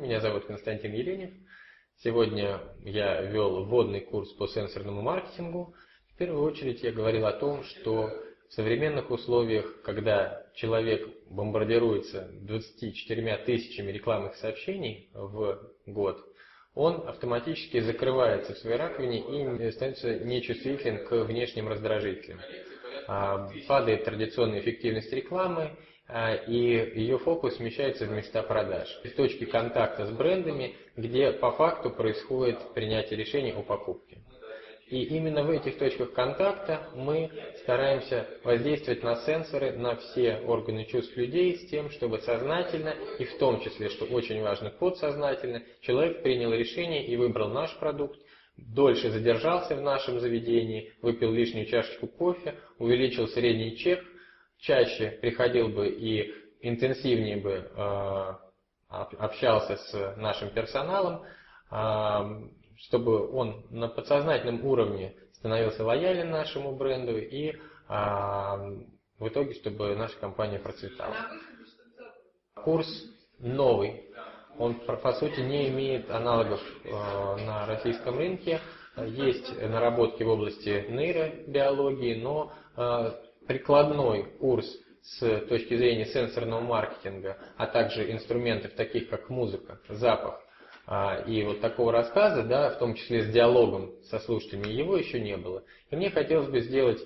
Меня зовут Константин Еленев. Сегодня я вел вводный курс по сенсорному маркетингу. В первую очередь я говорил о том, что в современных условиях, когда человек бомбардируется 24 тысячами рекламных сообщений в год, он автоматически закрывается в своей раковине и становится нечувствителен к внешним раздражителям. А, падает традиционная эффективность рекламы, а, и ее фокус смещается в места продаж, в точки контакта с брендами, где по факту происходит принятие решений о покупке. И именно в этих точках контакта мы стараемся воздействовать на сенсоры, на все органы чувств людей с тем, чтобы сознательно, и в том числе, что очень важно, подсознательно, человек принял решение и выбрал наш продукт, дольше задержался в нашем заведении, выпил лишнюю чашечку кофе, увеличил средний чек – чаще приходил бы и интенсивнее бы э, общался с нашим персоналом, э, чтобы он на подсознательном уровне становился лоялен нашему бренду и э, в итоге, чтобы наша компания процветала. Курс новый. Он, по сути, не имеет аналогов на российском рынке. Есть наработки в области нейробиологии, но прикладной курс с точки зрения сенсорного маркетинга, а также инструментов таких как музыка, запах а, и вот такого рассказа, да, в том числе с диалогом со слушателями, его еще не было. И мне хотелось бы сделать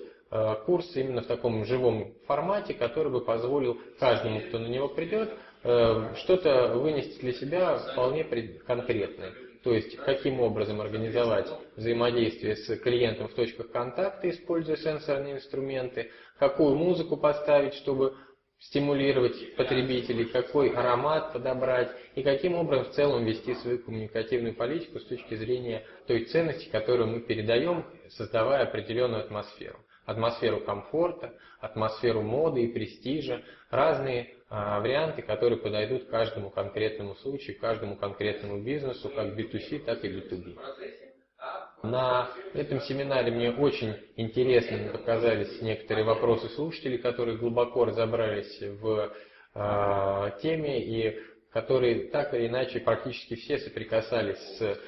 курс именно в таком живом формате, который бы позволил каждому, кто на него придет, а, что-то вынести для себя вполне конкретное. То есть, каким образом организовать взаимодействие с клиентом в точках контакта, используя сенсорные инструменты, какую музыку поставить, чтобы стимулировать потребителей, какой аромат подобрать и каким образом в целом вести свою коммуникативную политику с точки зрения той ценности, которую мы передаем, создавая определенную атмосферу. Атмосферу комфорта, атмосферу моды и престижа, разные а, варианты, которые подойдут каждому конкретному случаю, каждому конкретному бизнесу, как B2C, так и B2B. На этом семинаре мне очень интересными показались некоторые вопросы слушателей, которые глубоко разобрались в э, теме и которые так или иначе практически все соприкасались с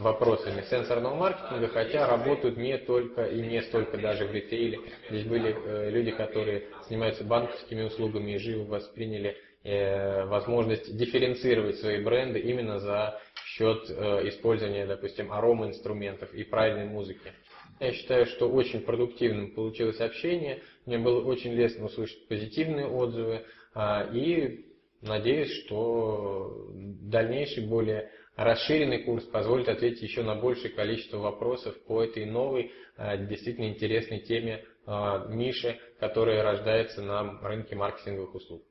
вопросами сенсорного маркетинга, хотя работают не только и не столько даже в ритейле. Здесь были э, люди, которые занимаются банковскими услугами и живо восприняли э, возможность дифференцировать свои бренды именно за счет э, использования, допустим, арома-инструментов и правильной музыки. Я считаю, что очень продуктивным получилось общение. Мне было очень лестно услышать позитивные отзывы. А, и надеюсь, что дальнейший, более расширенный курс позволит ответить еще на большее количество вопросов по этой новой, а, действительно интересной теме, а, нише, которая рождается на рынке маркетинговых услуг.